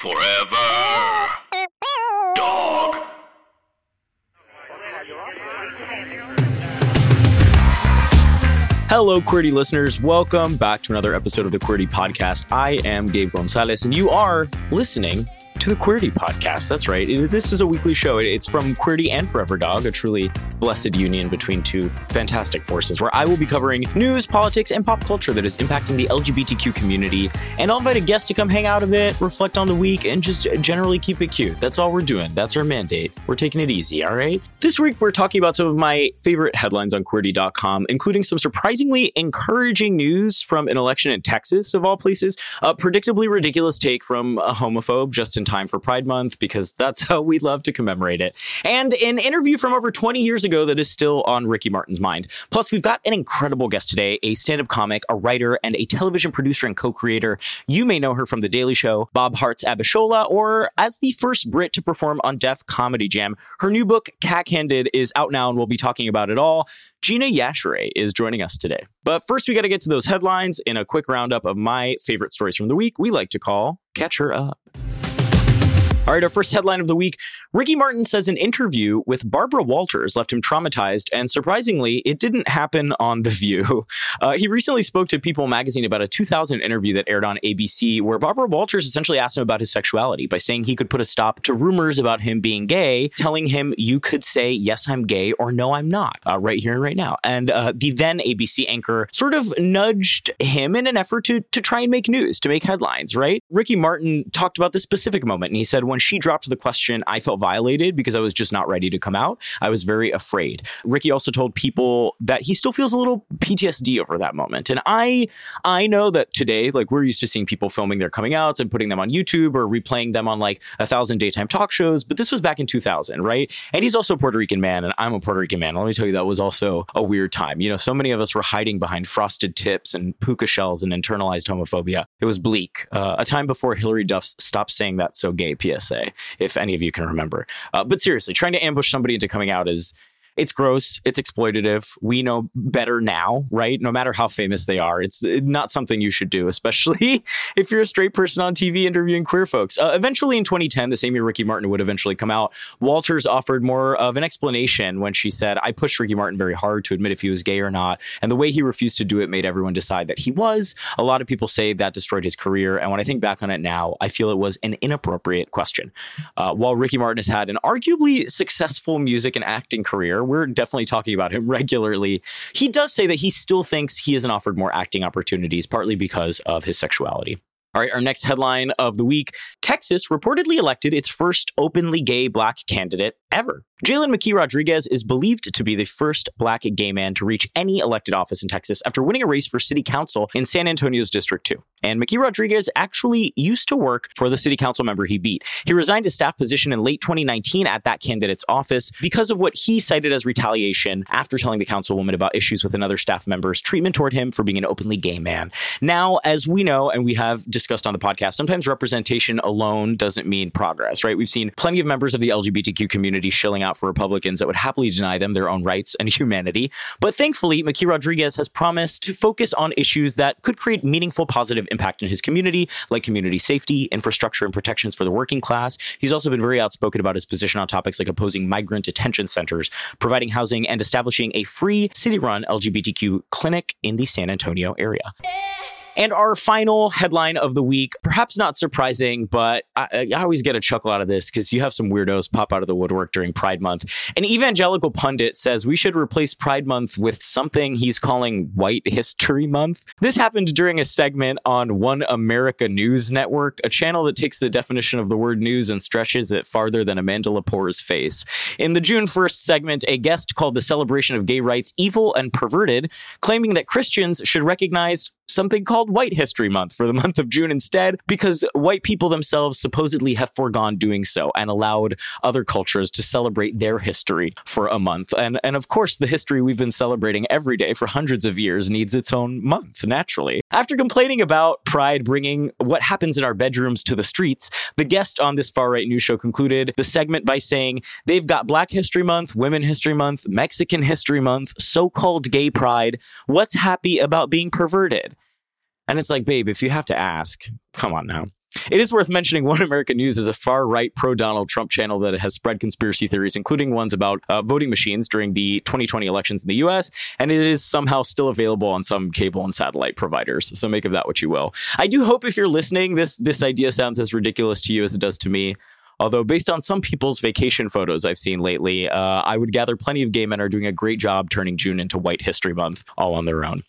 Forever. Dog. Hello, Queerty listeners. Welcome back to another episode of the Queerty Podcast. I am Gabe Gonzalez, and you are listening to the Queerty Podcast. That's right. This is a weekly show. It's from Queerty and Forever Dog, a truly blessed union between two fantastic forces, where I will be covering news, politics, and pop culture that is impacting the LGBTQ community. And I'll invite a guest to come hang out a bit, reflect on the week, and just generally keep it cute. That's all we're doing. That's our mandate. We're taking it easy, all right? This week, we're talking about some of my favorite headlines on Queerty.com, including some surprisingly encouraging news from an election in Texas, of all places, a predictably ridiculous take from a homophobe just in time for Pride Month, because that's how we love to commemorate it, and an interview from over 20 years ago that is still on Ricky Martin's mind. Plus, we've got an incredible guest today a stand up comic, a writer, and a television producer and co creator. You may know her from The Daily Show, Bob Hearts Abishola, or as the first Brit to perform on Def Comedy Jam. Her new book, Cack Handed, is out now, and we'll be talking about it all. Gina Yashere is joining us today. But first, we got to get to those headlines in a quick roundup of my favorite stories from the week we like to call Catch Her Up. All right, our first headline of the week Ricky Martin says an interview with Barbara Walters left him traumatized, and surprisingly, it didn't happen on The View. Uh, he recently spoke to People magazine about a 2000 interview that aired on ABC, where Barbara Walters essentially asked him about his sexuality by saying he could put a stop to rumors about him being gay, telling him, You could say, Yes, I'm gay, or No, I'm not, uh, right here and right now. And uh, the then ABC anchor sort of nudged him in an effort to, to try and make news, to make headlines, right? Ricky Martin talked about this specific moment, and he said, When she dropped the question, I felt violated because I was just not ready to come out. I was very afraid. Ricky also told people that he still feels a little PTSD over that moment. And I I know that today, like we're used to seeing people filming their coming outs and putting them on YouTube or replaying them on like a thousand daytime talk shows, but this was back in 2000, right? And he's also a Puerto Rican man, and I'm a Puerto Rican man. Let me tell you, that was also a weird time. You know, so many of us were hiding behind frosted tips and puka shells and internalized homophobia. It was bleak. Uh, a time before Hilary Duff's Stop Saying That So Gay PSA, if any of you can remember. Uh, but seriously, trying to ambush somebody into coming out is it's gross, it's exploitative. We know better now, right? No matter how famous they are, it's not something you should do, especially if you're a straight person on TV interviewing queer folks. Uh, eventually, in 2010, the same year Ricky Martin would eventually come out, Walters offered more of an explanation when she said, I pushed Ricky Martin very hard to admit if he was gay or not. And the way he refused to do it made everyone decide that he was. A lot of people say that destroyed his career. And when I think back on it now, I feel it was an inappropriate question. Uh, while Ricky Martin has had an arguably successful music and acting career, we're definitely talking about him regularly. He does say that he still thinks he isn't offered more acting opportunities, partly because of his sexuality. All right, our next headline of the week Texas reportedly elected its first openly gay black candidate ever. Jalen McKee Rodriguez is believed to be the first black gay man to reach any elected office in Texas after winning a race for city council in San Antonio's District 2. And McKee Rodriguez actually used to work for the city council member he beat. He resigned his staff position in late 2019 at that candidate's office because of what he cited as retaliation after telling the councilwoman about issues with another staff member's treatment toward him for being an openly gay man. Now, as we know, and we have discussed on the podcast, sometimes representation alone doesn't mean progress, right? We've seen plenty of members of the LGBTQ community shilling out for Republicans that would happily deny them their own rights and humanity. But thankfully, McKee Rodriguez has promised to focus on issues that could create meaningful positive impact in his community, like community safety, infrastructure, and protections for the working class. He's also been very outspoken about his position on topics like opposing migrant detention centers, providing housing, and establishing a free city run LGBTQ clinic in the San Antonio area. Eh, And our final headline of the week, perhaps not surprising, but I, I always get a chuckle out of this because you have some weirdos pop out of the woodwork during Pride Month. An evangelical pundit says we should replace Pride Month with something he's calling White History Month. This happened during a segment on One America News Network, a channel that takes the definition of the word news and stretches it farther than Amanda Lepore's face. In the June 1st segment, a guest called the celebration of gay rights evil and perverted, claiming that Christians should recognize something called White History Month for the month of June instead, because white people themselves supposedly have foregone doing so and allowed other cultures to celebrate their history for a month. And, and of course, the history we've been celebrating every day for hundreds of years needs its own month, naturally. After complaining about Pride bringing what happens in our bedrooms to the streets, the guest on this far right news show concluded the segment by saying they've got Black History Month, Women History Month, Mexican History Month, so called gay pride. What's happy about being perverted? And it's like, babe, if you have to ask, come on now. It is worth mentioning One American News is a far right pro Donald Trump channel that has spread conspiracy theories, including ones about uh, voting machines during the 2020 elections in the US. And it is somehow still available on some cable and satellite providers. So make of that what you will. I do hope if you're listening, this, this idea sounds as ridiculous to you as it does to me. Although, based on some people's vacation photos I've seen lately, uh, I would gather plenty of gay men are doing a great job turning June into White History Month all on their own.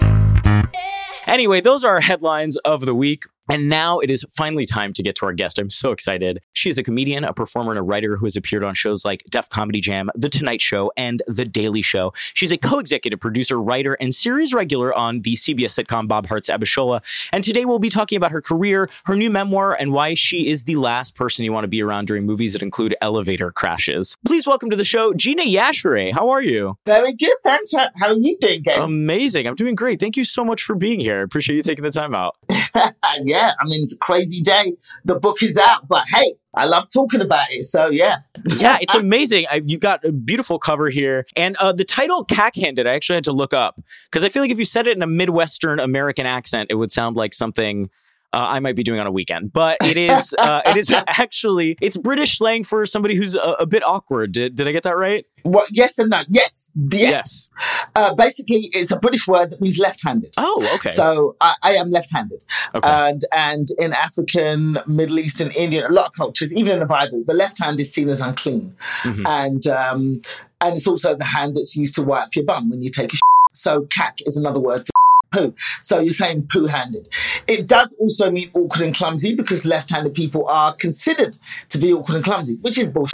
Anyway, those are our headlines of the week. And now it is finally time to get to our guest. I'm so excited. She is a comedian, a performer, and a writer who has appeared on shows like Def Comedy Jam, The Tonight Show, and The Daily Show. She's a co executive producer, writer, and series regular on the CBS sitcom Bob Hearts Abishola. And today we'll be talking about her career, her new memoir, and why she is the last person you want to be around during movies that include elevator crashes. Please welcome to the show, Gina Yashere. How are you? Very good. Thanks. How are you doing? Amazing. I'm doing great. Thank you so much for being here. I appreciate you taking the time out. yeah, I mean, it's a crazy day. The book is out, but hey, I love talking about it. So yeah, yeah, it's amazing. I, you got a beautiful cover here, and uh, the title "Cack-handed." I actually had to look up because I feel like if you said it in a Midwestern American accent, it would sound like something uh, I might be doing on a weekend. But it is uh, it is actually it's British slang for somebody who's a, a, bit awkward. Did, did I get that right? Well, yes and no. Yes, yes. yes. Uh, basically, it's a British word that means left-handed. Oh, okay. So I, I am left-handed, okay. and and in African, Middle Eastern, Indian, a lot of cultures, even in the Bible, the left hand is seen as unclean, mm-hmm. and um, and it's also the hand that's used to wipe your bum when you take a. Sh- so cack is another word for poo. So you're saying poo handed. It does also mean awkward and clumsy because left handed people are considered to be awkward and clumsy, which is bullshit.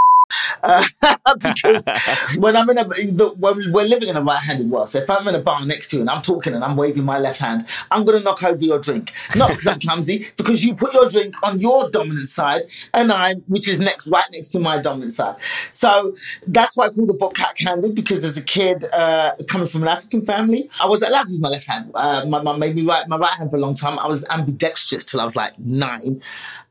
Uh, because when I'm in a, the, we're living in a right-handed world, so if I'm in a bar next to you and I'm talking and I'm waving my left hand, I'm going to knock over your drink. Not because I'm clumsy, because you put your drink on your dominant side and I, which is next, right next to my dominant side. So that's why I call the book Cack-handed because as a kid, uh, coming from an African family, I was allowed to use my left hand. Uh, my mum made me write my right hand for a long time. I was ambidextrous till I was like nine.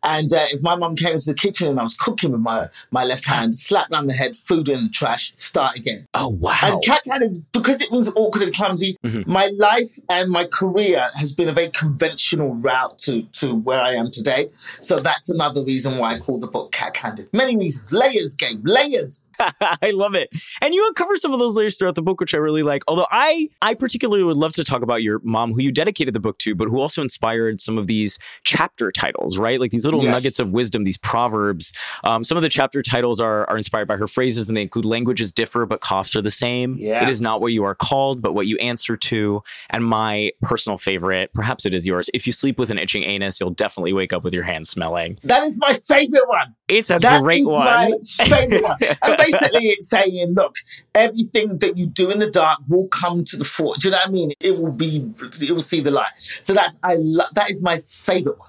And uh, if my mum came into the kitchen and I was cooking with my, my left hand, slap down the head, food in the trash, start again. Oh, wow. And cack-handed, because it was awkward and clumsy, mm-hmm. my life and my career has been a very conventional route to, to where I am today. So that's another reason why I call the book cack-handed. Many reasons. Layers, game. Layers. I love it. And you uncover some of those layers throughout the book, which I really like. Although I, I particularly would love to talk about your mom, who you dedicated the book to, but who also inspired some of these chapter titles, right? Like these little yes. nuggets of wisdom, these proverbs. Um, some of the chapter titles are, are inspired by her phrases, and they include languages differ, but coughs are the same. Yes. It is not what you are called, but what you answer to. And my personal favorite, perhaps it is yours. If you sleep with an itching anus, you'll definitely wake up with your hands smelling. That is my favorite one. It's a that great one. My favorite one. And basically, it's saying, look, everything that you do in the dark will come to the fore. Do you know what I mean? It will be, it will see the light. So that's, I love, that is my favorite one.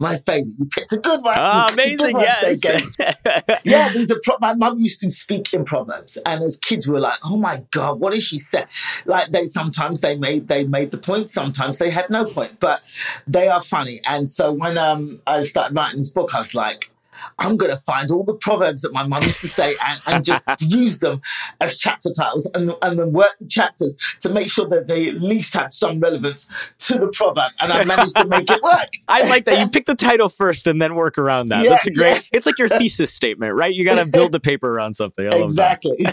My favorite. You picked a good one. Oh, amazing. Yes. yeah, these are, pro- my mum used to speak in Proverbs. And as kids, we were like, oh my God, what is she saying? Like they, sometimes they made, they made the point. Sometimes they had no point, but they are funny. And so when um, I started writing this book, I was like, I'm going to find all the proverbs that my mum used to say and, and just use them as chapter titles and, and then work the chapters to make sure that they at least have some relevance to the proverb. And I managed to make it work. I like that. You pick the title first and then work around that. Yeah, That's a great, yeah. it's like your thesis statement, right? You got to build the paper around something. exactly.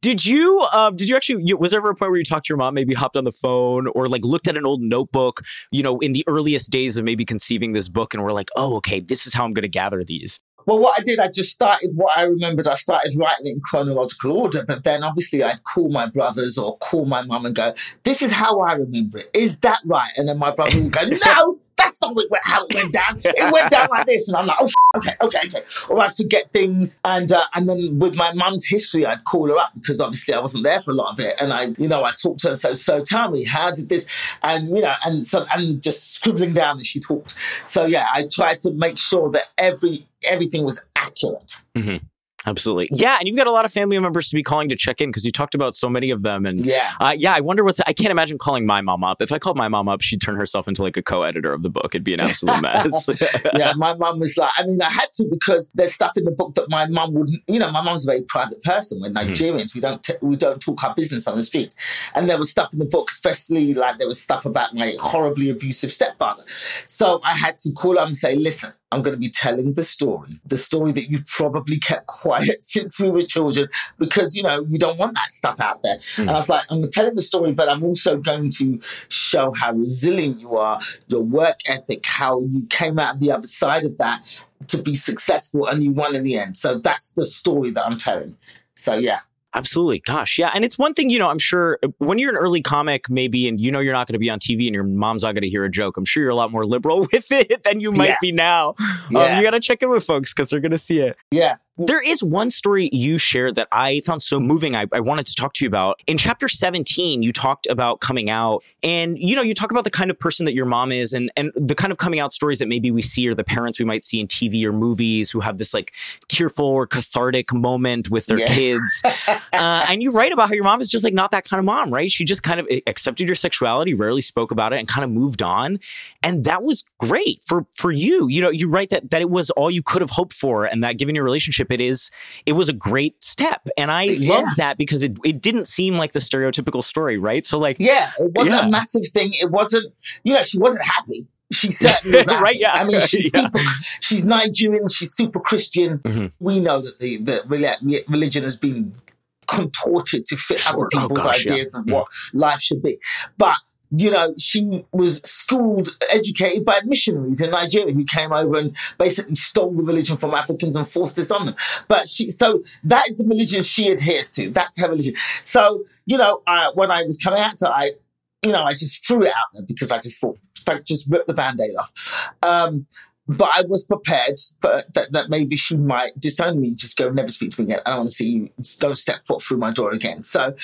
did you, um, did you actually, was there ever a point where you talked to your mom, maybe hopped on the phone or like looked at an old notebook, you know, in the earliest days of maybe conceiving this book and we're like, oh, okay, this is how I'm going to gather these? Well, what I did, I just started what I remembered. I started writing it in chronological order, but then obviously I'd call my brothers or call my mum and go, This is how I remember it. Is that right? And then my brother would go, No, that's not how it went down. It went down like this. And I'm like, Oh, okay, okay, okay. Or I'd forget things. And, uh, and then with my mum's history, I'd call her up because obviously I wasn't there for a lot of it. And I, you know, I talked to her. So, so tell me, how did this? And, you know, and so, and just scribbling down as she talked. So, yeah, I tried to make sure that every, everything was accurate. Mm-hmm. Absolutely. Yeah. And you've got a lot of family members to be calling to check in because you talked about so many of them. And yeah, uh, yeah, I wonder what's, I can't imagine calling my mom up. If I called my mom up, she'd turn herself into like a co editor of the book. It'd be an absolute mess. yeah. My mom was like, I mean, I had to because there's stuff in the book that my mom wouldn't, you know, my mom's a very private person. We're hmm. Nigerians. Mm. We don't, t- we don't talk our business on the streets. And there was stuff in the book, especially like there was stuff about my horribly abusive stepfather. So I had to call up and say, listen, I'm going to be telling the story, the story that you've probably kept quiet since we were children, because, you know, you don't want that stuff out there. Mm. And I was like, I'm telling the story, but I'm also going to show how resilient you are, your work ethic, how you came out the other side of that to be successful and you won in the end. So that's the story that I'm telling. So, yeah. Absolutely. Gosh, yeah. And it's one thing, you know, I'm sure uh, when you're an early comic, maybe, and you know you're not going to be on TV and your mom's not going to hear a joke, I'm sure you're a lot more liberal with it than you might yeah. be now. Yeah. Um, you got to check in with folks because they're going to see it. Yeah. There is one story you shared that I found so moving. I, I, wanted to talk to you about. In chapter 17, you talked about coming out and, you know, you talk about the kind of person that your mom is and, and the kind of coming out stories that maybe we see or the parents we might see in TV or movies who have this like tearful or cathartic moment with their yeah. kids. uh, and you write about how your mom is just like not that kind of mom, right? She just kind of accepted your sexuality, rarely spoke about it and kind of moved on. And that was great for, for you. You know, you write that, that it was all you could have hoped for and that given your relationship relationship, it is it was a great step, and I yeah. loved that because it it didn't seem like the stereotypical story, right? So like, yeah, it wasn't yeah. a massive thing. It wasn't, you know, she wasn't happy. She certainly was right. Yeah, I mean, she's yeah. super, she's Nigerian. She's super Christian. Mm-hmm. We know that the the religion has been contorted to fit sure. other people's oh, gosh, ideas of what life should be, but you know, she was schooled, educated by missionaries in Nigeria who came over and basically stole the religion from Africans and forced this on them. But she, so that is the religion she adheres to. That's her religion. So, you know, when I was coming out to I, you know, I just threw it out there because I just thought, just rip the band-aid off. Um, but I was prepared for, that, that maybe she might disown me, just go, never speak to me again. I don't want to see you, don't step foot through my door again. So,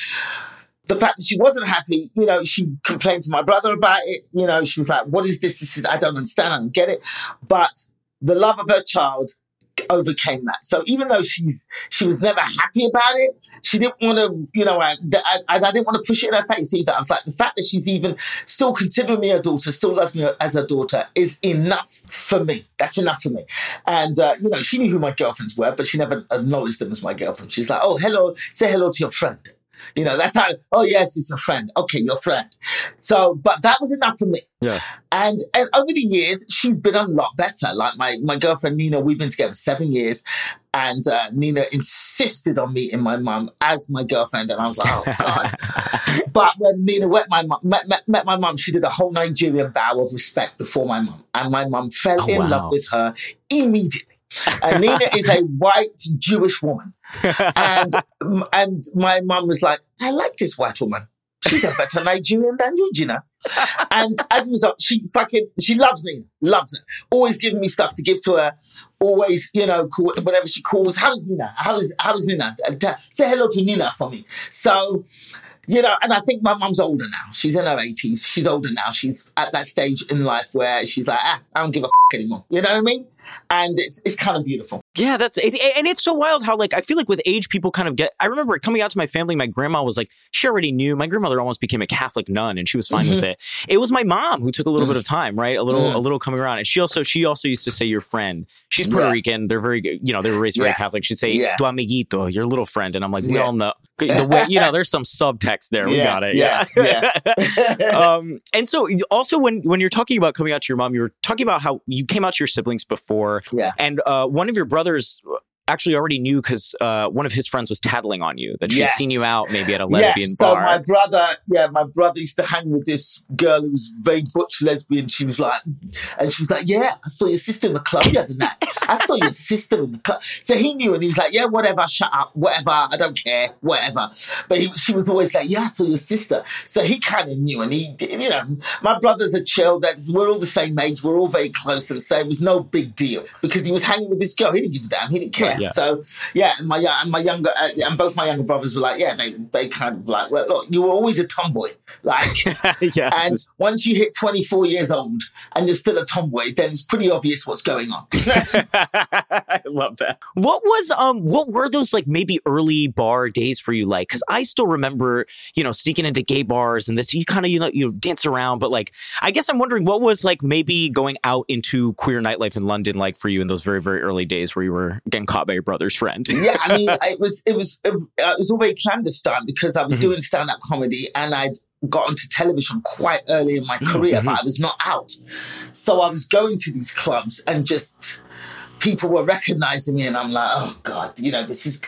the fact that she wasn't happy, you know, she complained to my brother about it. You know, she was like, what is this? This is, I don't understand. I don't get it. But the love of her child overcame that. So even though she's, she was never happy about it, she didn't want to, you know, I, I, I didn't want to push it in her face either. I was like, the fact that she's even still considering me her daughter, still loves me as her daughter is enough for me. That's enough for me. And, uh, you know, she knew who my girlfriends were, but she never acknowledged them as my girlfriend. She's like, oh, hello, say hello to your friend. You know, that's how, oh, yes, it's a friend. Okay, your friend. So, but that was enough for me. Yeah. And, and over the years, she's been a lot better. Like my, my girlfriend, Nina, we've been together seven years. And uh, Nina insisted on meeting my mum as my girlfriend. And I was like, oh, God. but when Nina met my mum, met, met, met my mum, she did a whole Nigerian bow of respect before my mum. And my mum fell oh, in wow. love with her immediately. And Nina is a white Jewish woman. And and my mum was like, I like this white woman. She's a better Nigerian than you, Gina. And as a result, she fucking she loves Nina, loves her. Always giving me stuff to give to her. Always, you know, call, whenever she calls, how's Nina? How is how is Nina? Say hello to Nina for me. So you know, and I think my mum's older now. She's in her 80s. She's older now. She's at that stage in life where she's like, ah, I don't give a f- anymore. You know what I mean? And it's it's kind of beautiful. Yeah, that's it, and it's so wild how like I feel like with age people kind of get. I remember coming out to my family. My grandma was like, she already knew. My grandmother almost became a Catholic nun, and she was fine with mm-hmm. it. It was my mom who took a little bit of time, right? A little, a little coming around, and she also she also used to say your friend. She's Puerto yeah. Rican. They're very, you know, they were raised very yeah. Catholic. She'd say yeah. tu amiguito, your little friend, and I'm like, we all know. The way, you know, there's some subtext there. We got it. Yeah. yeah. um, and so also when when you're talking about coming out to your mom, you were talking about how you came out to your siblings before. Yeah. And uh, one of your brothers brother's actually already knew because uh, one of his friends was tattling on you that she'd yes. seen you out maybe at a lesbian yeah, so bar. So my brother, yeah, my brother used to hang with this girl who was very butch lesbian. She was like, and she was like, "Yeah, I saw your sister in the club the other night. I saw your sister in the club." So he knew, and he was like, "Yeah, whatever, shut up, whatever, I don't care, whatever." But he, she was always like, "Yeah, I saw your sister." So he kind of knew, and he, you know, my brothers are chill. That's we're all the same age. We're all very close, and so it was no big deal because he was hanging with this girl. He didn't give a damn. He didn't care. Yeah. So yeah, and my and my younger uh, and both my younger brothers were like, yeah, they they kind of like, well, look, you were always a tomboy, like, yeah. And once you hit 24 years old and you're still a tomboy, then it's pretty obvious what's going on. I love that. What was um what were those like maybe early bar days for you like? Cuz I still remember, you know, sneaking into gay bars and this you kind of you know you dance around but like I guess I'm wondering what was like maybe going out into queer nightlife in London like for you in those very very early days where you were getting caught your brother's friend. yeah, I mean it was it was it, was all very clandestine because I was mm-hmm. doing stand up comedy and I'd got onto television quite early in my mm, career, mm-hmm. but I was not out. So I was going to these clubs and just people were recognizing me and I'm like, oh God, you know, this is,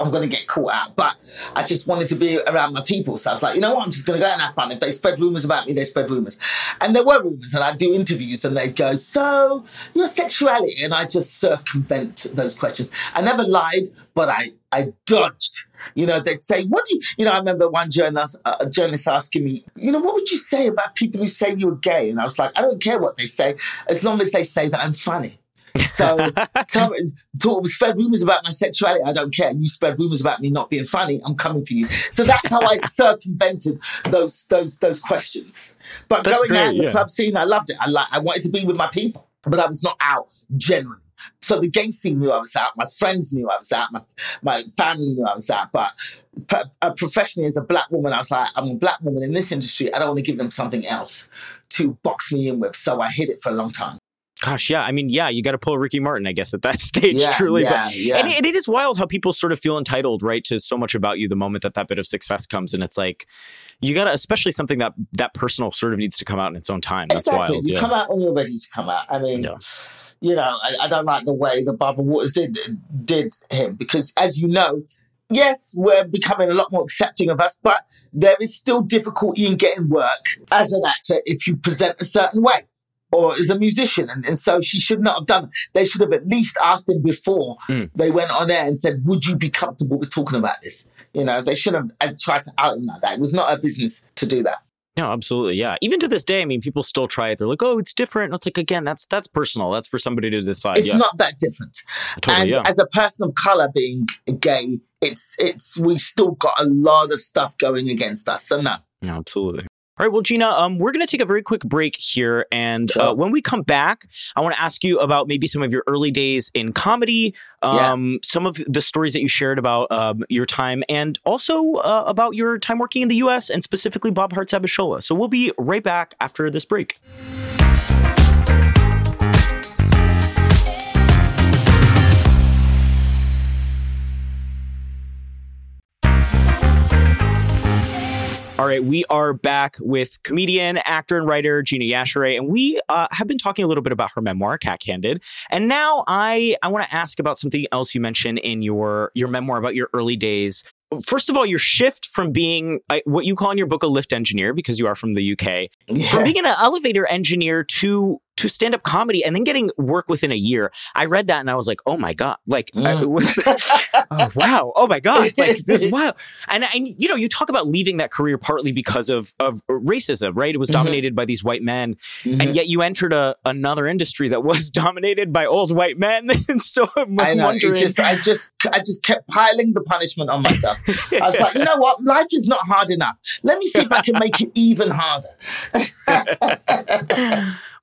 I'm going to get caught out. But I just wanted to be around my people. So I was like, you know what? I'm just going to go and have fun. If they spread rumors about me, they spread rumors. And there were rumors and I'd do interviews and they'd go, so your sexuality. And I just circumvent those questions. I never lied, but I, I dodged. You know, they'd say, what do you, you know, I remember one journalist, uh, a journalist asking me, you know, what would you say about people who say you're gay? And I was like, I don't care what they say, as long as they say that I'm funny. So tell me, talk, spread rumors about my sexuality. I don't care. You spread rumors about me not being funny. I'm coming for you. So that's how I circumvented those those those questions. But that's going great, out in the yeah. club scene, I loved it. I like. I wanted to be with my people, but I was not out generally. So the gay scene knew I was out. My friends knew I was out. My my family knew I was out. But uh, professionally, as a black woman, I was like, I'm a black woman in this industry. I don't want to give them something else to box me in with. So I hid it for a long time. Gosh, yeah. I mean, yeah, you got to pull Ricky Martin, I guess, at that stage, yeah, truly. Yeah, but, yeah. And, it, it is wild how people sort of feel entitled, right, to so much about you the moment that that bit of success comes. And it's like, you got to, especially something that that personal sort of needs to come out in its own time. That's exactly. wild. You yeah. come out when you're ready to come out. I mean, yeah. you know, I, I don't like the way the Barbara Waters did did him because, as you know, yes, we're becoming a lot more accepting of us, but there is still difficulty in getting work as an actor if you present a certain way or is a musician. And, and so she should not have done it. They should have at least asked him before mm. they went on air and said, Would you be comfortable with talking about this? You know, they should have tried to out him like that. It was not a business to do that. No, absolutely. Yeah. Even to this day, I mean, people still try it. They're like, oh, it's different. And it's like, again, that's that's personal. That's for somebody to decide. It's yeah. not that different. Totally, and yeah. as a person of color being gay, it's it's we still got a lot of stuff going against us. So no. Yeah, absolutely. All right, well, Gina, um, we're going to take a very quick break here. And uh, when we come back, I want to ask you about maybe some of your early days in comedy, um, yeah. some of the stories that you shared about um, your time, and also uh, about your time working in the US and specifically Bob Hearts Abishola. So we'll be right back after this break. All right, we are back with comedian, actor, and writer Gina Yashere, and we uh, have been talking a little bit about her memoir, Cack Handed. And now I I want to ask about something else you mentioned in your your memoir about your early days first of all, your shift from being uh, what you call in your book a lift engineer because you are from the UK, yeah. from being an elevator engineer to to stand up comedy and then getting work within a year. I read that and I was like, oh my God. Like, mm. was, oh, wow. Oh my God. Like, this is wild. And, and, you know, you talk about leaving that career partly because of, of racism, right? It was mm-hmm. dominated by these white men. Mm-hmm. And yet you entered a, another industry that was dominated by old white men. and so I'm I know. Wondering... Just, I just, I just kept piling the punishment on myself. I was like, you know what? Life is not hard enough. Let me see if I can make it even harder.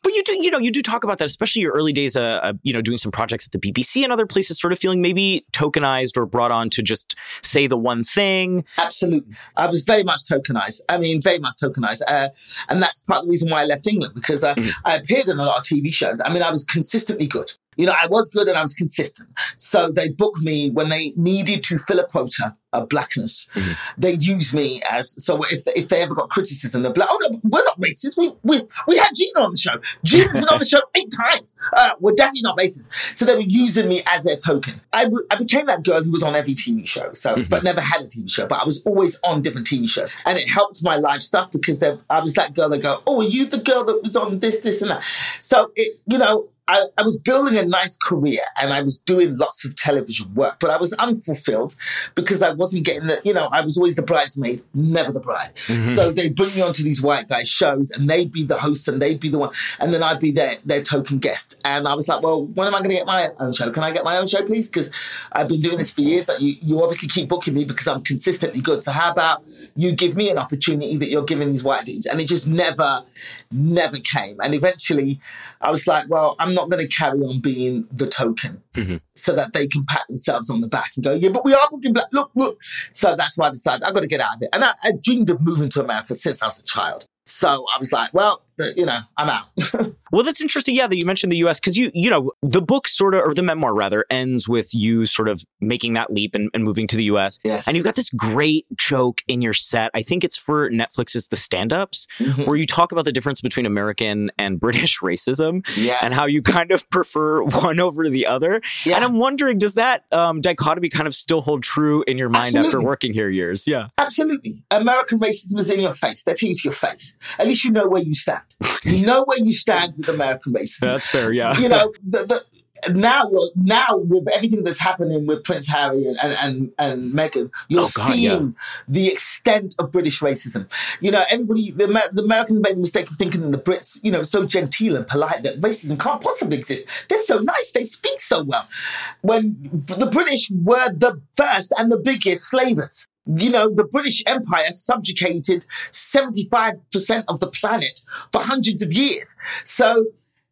But you do, you know, you do talk about that, especially your early days, uh, uh, you know, doing some projects at the BBC and other places, sort of feeling maybe tokenized or brought on to just say the one thing. Absolutely, I was very much tokenized. I mean, very much tokenized, uh, and that's part of the reason why I left England because uh, mm. I appeared in a lot of TV shows. I mean, I was consistently good. You know, I was good and I was consistent. So they booked me when they needed to fill a quota of blackness. Mm-hmm. They'd use me as so if if they ever got criticism, they're like, "Oh no, we're not racist. We we we had Gina on the show. Gina's been on the show eight times. Uh, we're definitely not racist." So they were using me as their token. I, I became that girl who was on every TV show, so mm-hmm. but never had a TV show. But I was always on different TV shows, and it helped my life stuff because I was that girl that go, "Oh, are you the girl that was on this, this, and that?" So it, you know, I, I, was building a nice career and I was doing lots of television work, but I was unfulfilled because I wasn't getting the, you know, I was always the bridesmaid, never the bride. Mm-hmm. So they bring me onto these white guys shows and they'd be the host and they'd be the one, and then I'd be their, their token guest. And I was like, well, when am I going to get my own show? Can I get my own show, please? Because I've been doing this for years. Like you, you obviously keep booking me because I'm consistently good. So how about you give me an opportunity that you're giving these white dudes? And it just never, never came. And eventually I was like, well, I'm not going to carry on being the token Mhm. so that they can pat themselves on the back and go, yeah, but we are booking black. Look, look. So that's why I decided I've got to get out of it. And I, I dreamed of moving to America since I was a child. So I was like, well, you know, I'm out. Well, that's interesting. Yeah, that you mentioned the U.S. because you, you know, the book sort of, or the memoir rather, ends with you sort of making that leap and, and moving to the U.S. yes. And you've got this great joke in your set. I think it's for Netflix's The Stand Ups, Mhm. where you talk about the difference between American and British racism yes. and how you kind of prefer one over the other. yeah. And I'm wondering, does that um, dichotomy kind of still hold true in your mind after working here years? Yeah. Absolutely. American racism is in your face. They're you to your face. At least you know where you stand. You know where you stand with American racism. That's fair. Yeah. you know, the, the, now you're now with everything that's happening with Prince Harry and and and, and Meghan, you're Oh, God, seeing the extent of British racism. You know, everybody, the, Amer- the Americans made the mistake of thinking the Brits, you know, so genteel and polite that racism can't possibly exist. They're so nice, they speak so well. When the British were the first and the biggest slavers. You know, the British Empire subjugated 75% of the planet for hundreds of years. So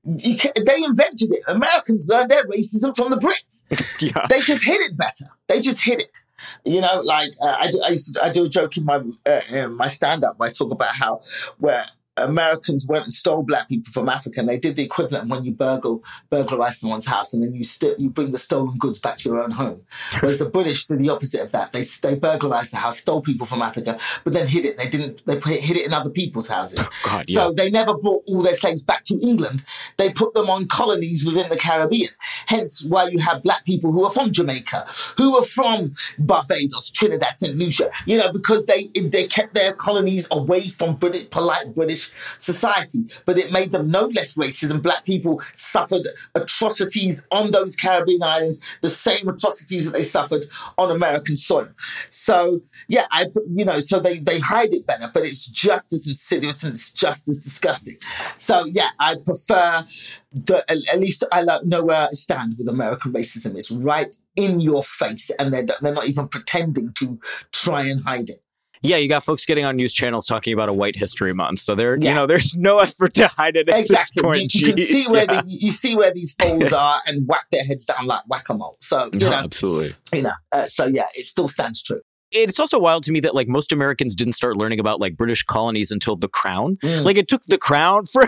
you ca they invented it. Americans learned their racism from the Brits. yeah. They just hid it better. They just hid it. You know, like uh, I, do, I used to I do a joke in my uh, in my stand up where I talk about how where Americans went and stole black people from Africa, and they did the equivalent when you burgle burglarize someone's house, and then you st- you bring the stolen goods back to your own home. Whereas the British did the opposite of that. They they burglarized the house, stole people from Africa, but then hid it. They didn't. They hid it in other people's houses. Oh, God, yeah. So they never brought all their slaves back to England. They put them on colonies within the Caribbean. Hence why you have black people who are from Jamaica, who are from Barbados, Trinidad, St. Lucia, you know, because they they kept their colonies away from British, polite British society. But it made them no less racist, and black people suffered atrocities on those Caribbean islands, the same atrocities that they suffered on American soil. So yeah, I you know, so they they hide it better, but it's just as insidious and it's just as disgusting. So yeah, I prefer the at at least I know where I stand with American racism. It's right in your face, and they're they're not even pretending to try and hide it. Yeah, you got folks getting on news channels talking about a White History Month, so there, you know, there's no effort to hide it at Exactly, this point. you, you can see where yeah. the, you see where these fools are and whack their heads down like whack a mole. So you No, know, absolutely. you know. Uh, so yeah, it still stands true. It's also wild to me that like most Americans didn't start learning about like British colonies until the Crown. Mm. Like it took the Crown for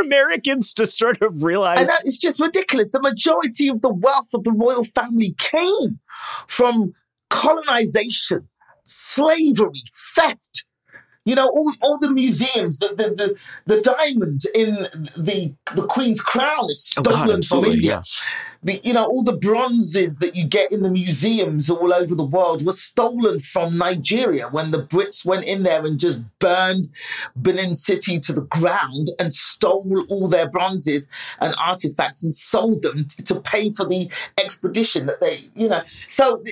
Americans to sort of realize. And that is just ridiculous. The majority of the wealth of the royal family came from colonization, slavery, theft. You know, all, all the museums, the, the, the, the diamond in the, the Queen's crown is Oh, stolen from absolutely, India. The, you know, all the bronzes that you get in the museums all over the world were stolen from Nigeria when the Brits went in there and just burned Benin City to the ground and stole all their bronzes and artifacts and sold them to pay for the expedition that they, you know. So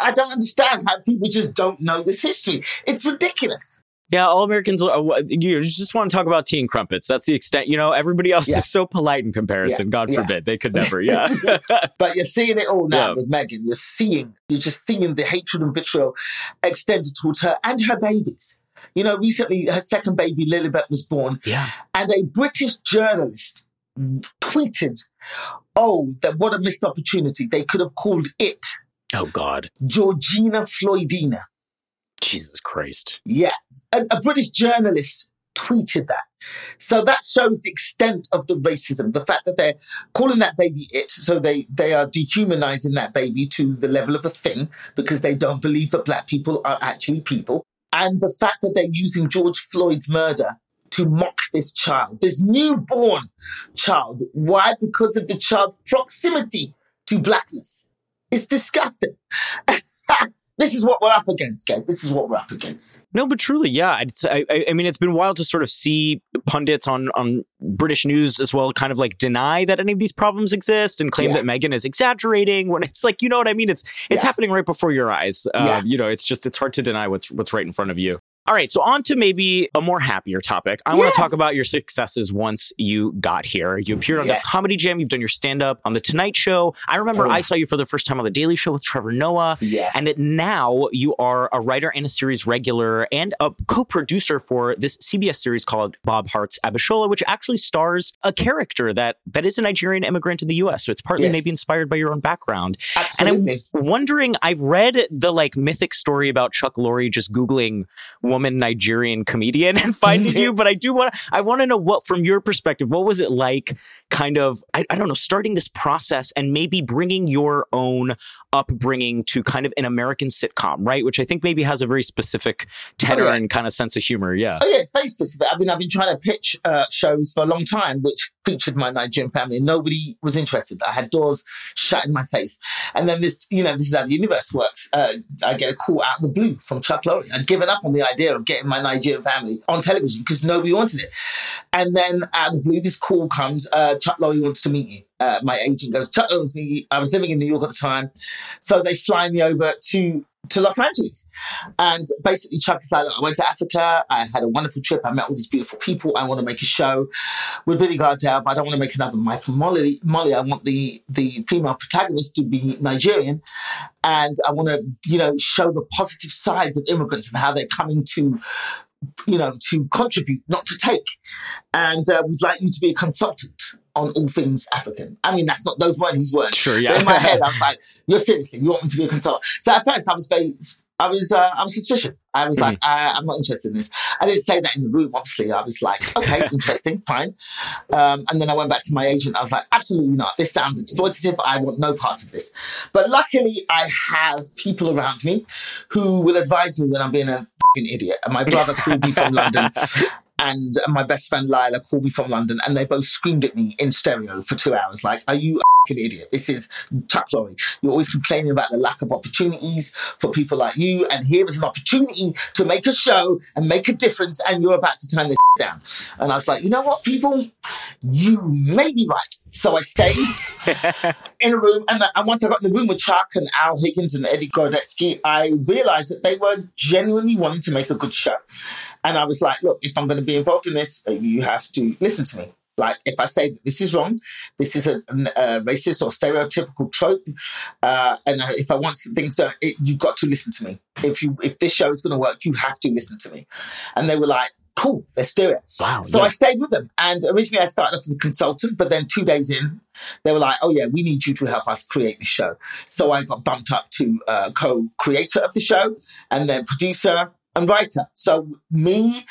I don't understand how people just don't know this history. It's ridiculous. Yeah, all Americans, uh, you just want to talk about tea and crumpets. That's the extent. You know, everybody else Yeah. is so polite in comparison. God yeah. forbid they could never. Yeah. But you're seeing it all now Yeah. with Meghan. You're seeing, you're just seeing the hatred and vitriol extended towards her and her babies. You know, recently her second baby, Lilibet, was born, yeah. and a British journalist tweeted, "Oh, that what a missed opportunity! They could have called it Oh God. Georgina Floydina." Jesus Christ. Yeah, a, a British journalist tweeted that. So that shows the extent of the racism, the fact that they're calling that baby it, so they, they are dehumanizing that baby to the level of a thing because they don't believe that black people are actually people. And the fact that they're using George Floyd's murder to mock this child, this newborn child. Why? Because of the child's proximity to blackness. It's disgusting. this is what we're up against, Gabe. This is what we're up against. No, but truly, yeah. I I mean, it's been wild to sort of see pundits on on British news as well, kind of like deny that any of these problems exist and claim Yeah. that Meghan is exaggerating. When it's like, you know what I mean? It's it's Yeah. happening right before your eyes. Uh, Yeah. You know, it's just it's hard to deny what's what's right in front of you. All right, so on to maybe a more happier topic. I yes. want to talk about your successes once you got here. You appeared on yes. the Comedy Jam, you've done your stand up on the Tonight Show. I remember oh. I saw you for the first time on the Daily Show with Trevor Noah. Yes. And that now you are a writer and a series regular and a co-producer for this CBS series called Bob Hearts Abishola, which actually stars a character that that is a Nigerian immigrant in the US. So it's partly yes. maybe inspired by your own background. Absolutely. And I'm wondering, I've read the like mythic story about Chuck Lorre just Googling woman Nigerian comedian and finding you. But I do want I want to know what from your perspective, what was it like kind of I, I don't know, starting this process and maybe bringing your own upbringing to kind of an American sitcom, right? Which I think maybe has a very specific tenor oh, yeah. and kind of sense of humor. Yeah. Oh yeah, it's very specific. I mean, I've been trying to pitch uh, shows for a long time, which featured my Nigerian family, and nobody was interested. I had doors shut in my face, and then this, you know, this is how the universe works. Uh, I get a call out of the blue from Chuck Lorre. I'd given up on the idea of getting my Nigerian family on television because nobody wanted it, and then out of the blue, this call comes. Uh, Chuck Lorre wants to meet you. Uh, my agent goes, Chuck Lorre. I was living in New York at the time. So they fly me over to to Los Angeles. And basically, Chuck is like, I went to Africa. I had a wonderful trip. I met all these beautiful people. I want to make a show with Billy Gardell, but I don't want to make another Mike & Molly. Molly, I want the, the female protagonist to be Nigerian. And I want to, you know, show the positive sides of immigrants and how they're coming to you know, to contribute, not to take. And uh, we'd like you to be a consultant on all things African. I mean, that's not those weren't his words. Sure, yeah. But in my head, I was like, "You're seriously, you want me to be a consultant?" So at first, I was very, I was, uh, I was suspicious. I was mm-hmm. like, I, am not interested in this. I didn't say that in the room. Obviously, I was like, "Okay, interesting, fine." Um, and then I went back to my agent. I was like, "Absolutely not. This sounds exploitative. I want no part of this." But luckily, I have people around me who will advise me when I'm being a idiot. And my brother called me from London and my best friend Lila called me from London and they both screamed at me in stereo for two hours like, are you an idiot? This is Chuck Lorre. You're always complaining about the lack of opportunities for people like you and here is an opportunity to make a show and make a difference and you're about to turn this down. And I was like, you know what, people? You may be right. So I stayed in a room and, and once I got in the room with Chuck and Al Higgins and Eddie Gorodetsky, I realized that they were genuinely wanting to make a good show. And I was like, look, if I'm going to be involved in this, uh, you have to listen to me. Like if I say that this is wrong, this is a, a racist or stereotypical trope, uh, and if I want things done, it, you've got to listen to me. If you if this show is going to work, you have to listen to me. And they were like, cool, let's do it. Wow. So yeah. I stayed with them. And originally I started off as a consultant, but then two days in, they were like, oh yeah, we need you to help us create the show. So I got bumped up to uh, co-creator of the show and then producer and writer. So me,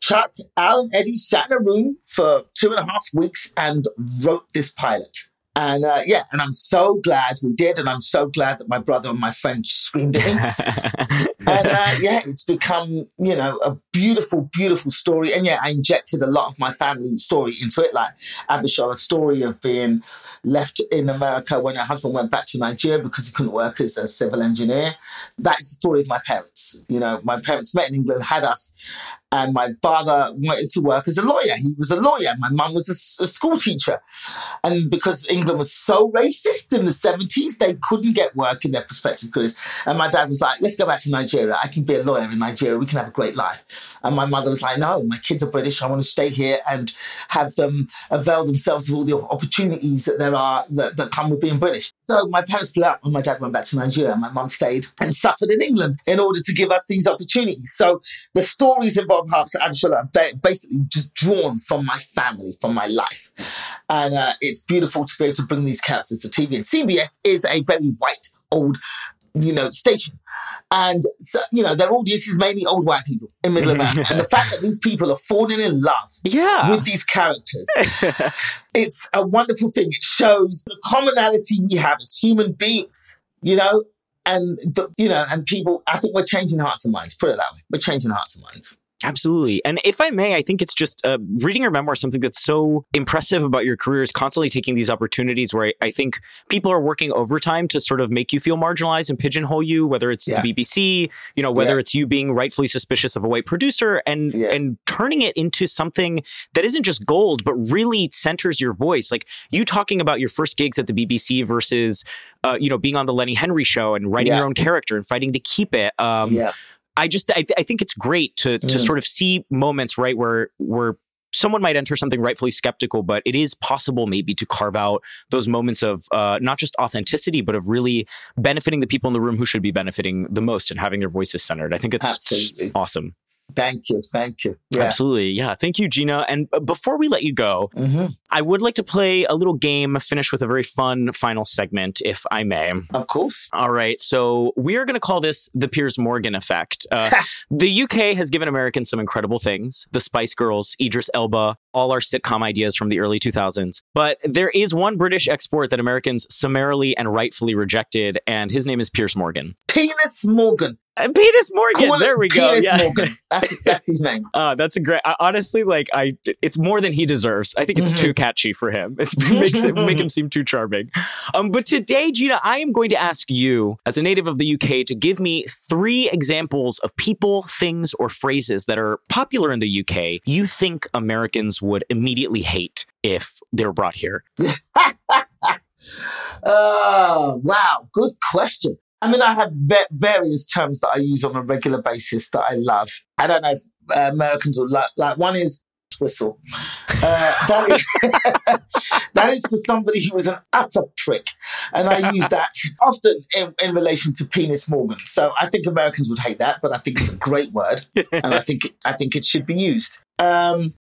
Chuck, Al, and Eddie sat in a room for two and a half weeks and wrote this pilot. And uh, yeah, and I'm so glad we did, and I'm so glad that my brother and my friend screamed at him. and uh, yeah, it's become you know a beautiful, beautiful story. And yeah, I injected a lot of my family story into it, like Abishola, a story of being left in America when her husband went back to Nigeria because he couldn't work as a civil engineer. That's the story of my parents. You know, my parents met in England, had us, and my father wanted to work as a lawyer. He was a lawyer. My mum was a, a, school teacher. And because England was so racist in the 70s, they couldn't get work in their prospective careers. And my dad was like, let's go back to Nigeria. I can be a lawyer in Nigeria. We can have a great life. And my mother was like, no, my kids are British. I want to stay here and have them avail themselves of all the opportunities that there are that, that come with being British. So my parents split up and my dad went back to Nigeria. My mum stayed and suffered in England in order to give us these opportunities. So the stories involved Bob Hearts Abishola, they're basically just drawn from my family, from my life. And uh, it's beautiful to be able to bring these characters to TV. And CBS is a very white, old, you know, station. And, so, you know, their audience is mainly old white people in middle America. and the fact that these people are falling in love yeah. with these characters, it's a wonderful thing. It shows the commonality we have as human beings, you know, and, the, you know, and people, I think we're changing hearts and minds, put it that way. We're changing hearts and minds. Absolutely. And if I may, I think it's just uh, reading your memoir, something that's so impressive about your career is constantly taking these opportunities where I, I, think people are working overtime to sort of make you feel marginalized and pigeonhole you, whether it's yeah. the BBC, you know, whether yeah. it's you being rightfully suspicious of a white producer and, yeah. and turning it into something that isn't just gold, but really centers your voice. Like you talking about your first gigs at the BBC versus, uh, you know, being on the Lenny Henry show and writing your own character and fighting to keep it. Um, yeah I just I, I think it's great to to sort of see moments right where where someone might enter something rightfully skeptical, but it is possible maybe to carve out those moments of uh, not just authenticity, but of really benefiting the people in the room who should be benefiting the most and having their voices centered. I think it's Absolutely. awesome. Thank you. Thank you. Yeah. Absolutely. Yeah. Thank you, Gina. And uh, before we let you go, hmm I would like to play a little game, finish with a very fun final segment, if I may. Of course. All right. So we are going to call this the Piers Morgan effect. Uh, the UK has given Americans some incredible things the Spice Girls, Idris Elba, all our sitcom ideas from the early 2000s. But there is one British export that Americans summarily and rightfully rejected, and his name is Piers Morgan. Penis Morgan. Uh, Penis Morgan. Call there we go. Penis Yeah. Morgan. That's that's his name. Uh, that's a great. I, honestly, like I, it's more than he deserves. I think it's Mhm. too catchy for him. It's, it makes it make him seem too charming. Um, but today, Gina, I am going to ask you, as a native of the UK, to give me three examples of people, things, or phrases that are popular in the UK. You think Americans would immediately hate if they were brought here. Oh, wow. Good question. I mean, I have va- various terms that I use on a regular basis that I love. I don't know if uh, Americans will like, like one is whistle. Uh, that is that is for somebody who is an utter prick, and I use that often in, in relation to penis Morgan. So I think Americans would hate that, but I think it's a great word, and I think I think it should be used. Um,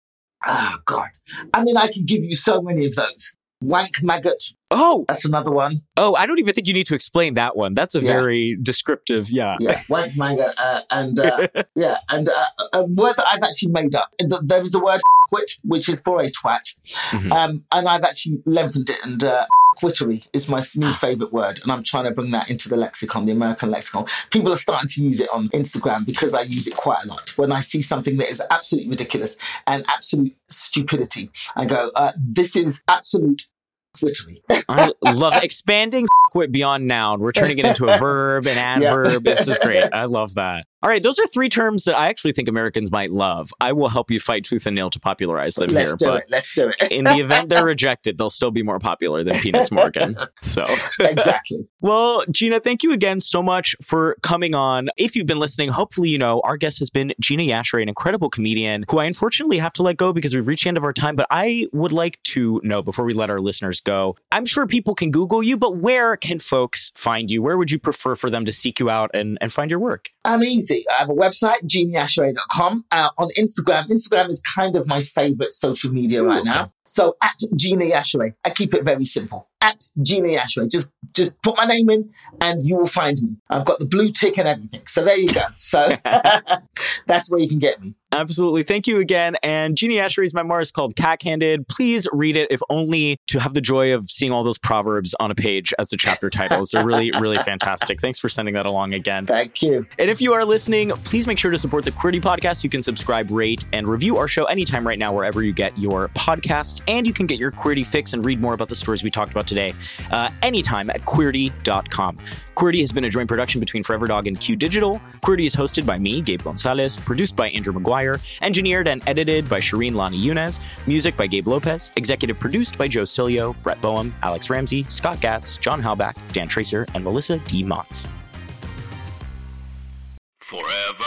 oh God, I mean, I could give you so many of those. Wank maggot. Oh, That's another one. oh! I don't even think you need to explain that one. That's a Yeah. very descriptive. Yeah. Yeah, wank maggot. Uh, and uh, yeah, and uh, a word that I've actually made up. Th- There is a word quit, which is for a twat, Mhm. um, and I've actually lengthened it. And uh, quittery is my new favorite word, and I'm trying to bring that into the lexicon, the American lexicon. People are starting to use it on Instagram because I use it quite a lot. When I see something that is absolutely ridiculous and absolute stupidity, I go, uh, "This is absolute." I love expanding f***wit beyond noun. We're turning it into a verb, an adverb. This is great. I love that. All right, those are three terms that I actually think Americans might love. I will help you fight tooth and nail to popularize them Let's here, do but it. Let's do it. in the event they're rejected, they'll still be more popular than Penis Morgan. So, exactly. well, Gina, thank you again so much for coming on. If you've been listening, hopefully you know our guest has been Gina Yashere, an incredible comedian who I unfortunately have to let go because we've reached the end of our time. But I would like to know before we let our listeners go, I'm sure people can Google you, but where can folks find you? Where would you prefer for them to seek you out and, and find your work? I'm easy. I have a website, ginayashere.com. Uh, on Instagram, Instagram is kind of my favorite social media Ooh, right now. So at Gina Yashere, I keep it very simple. At Gina Yashere, just just put my name in and you will find me. I've got the blue tick and everything. So there you go. So that's where you can get me. Absolutely. Thank you again. And Gina Yashere's memoir is called Cack Handed. Please read it, if only to have the joy of seeing all those proverbs on a page as the chapter titles. They're really, really fantastic. Thanks for sending that along again. Thank you. And if you are listening, please make sure to support the Queerty Podcast. You can subscribe, rate, and review our show anytime right now, wherever you get your podcasts and you can get your Queerty fix and read more about the stories we talked about today uh, anytime at queerty.com. Queerty has been a joint production between Forever Dog and Q Digital. Queerty is hosted by me, Gabe Gonzalez, produced by Andrew McGuire, engineered and edited by Shireen Lani Yunez, music by Gabe Lopez, executive produced by Joe Cilio, Brett Boehm, Alex Ramsey, Scott Gatz, John Halbach, Dan Tracer, and Melissa D. Montz. Forever.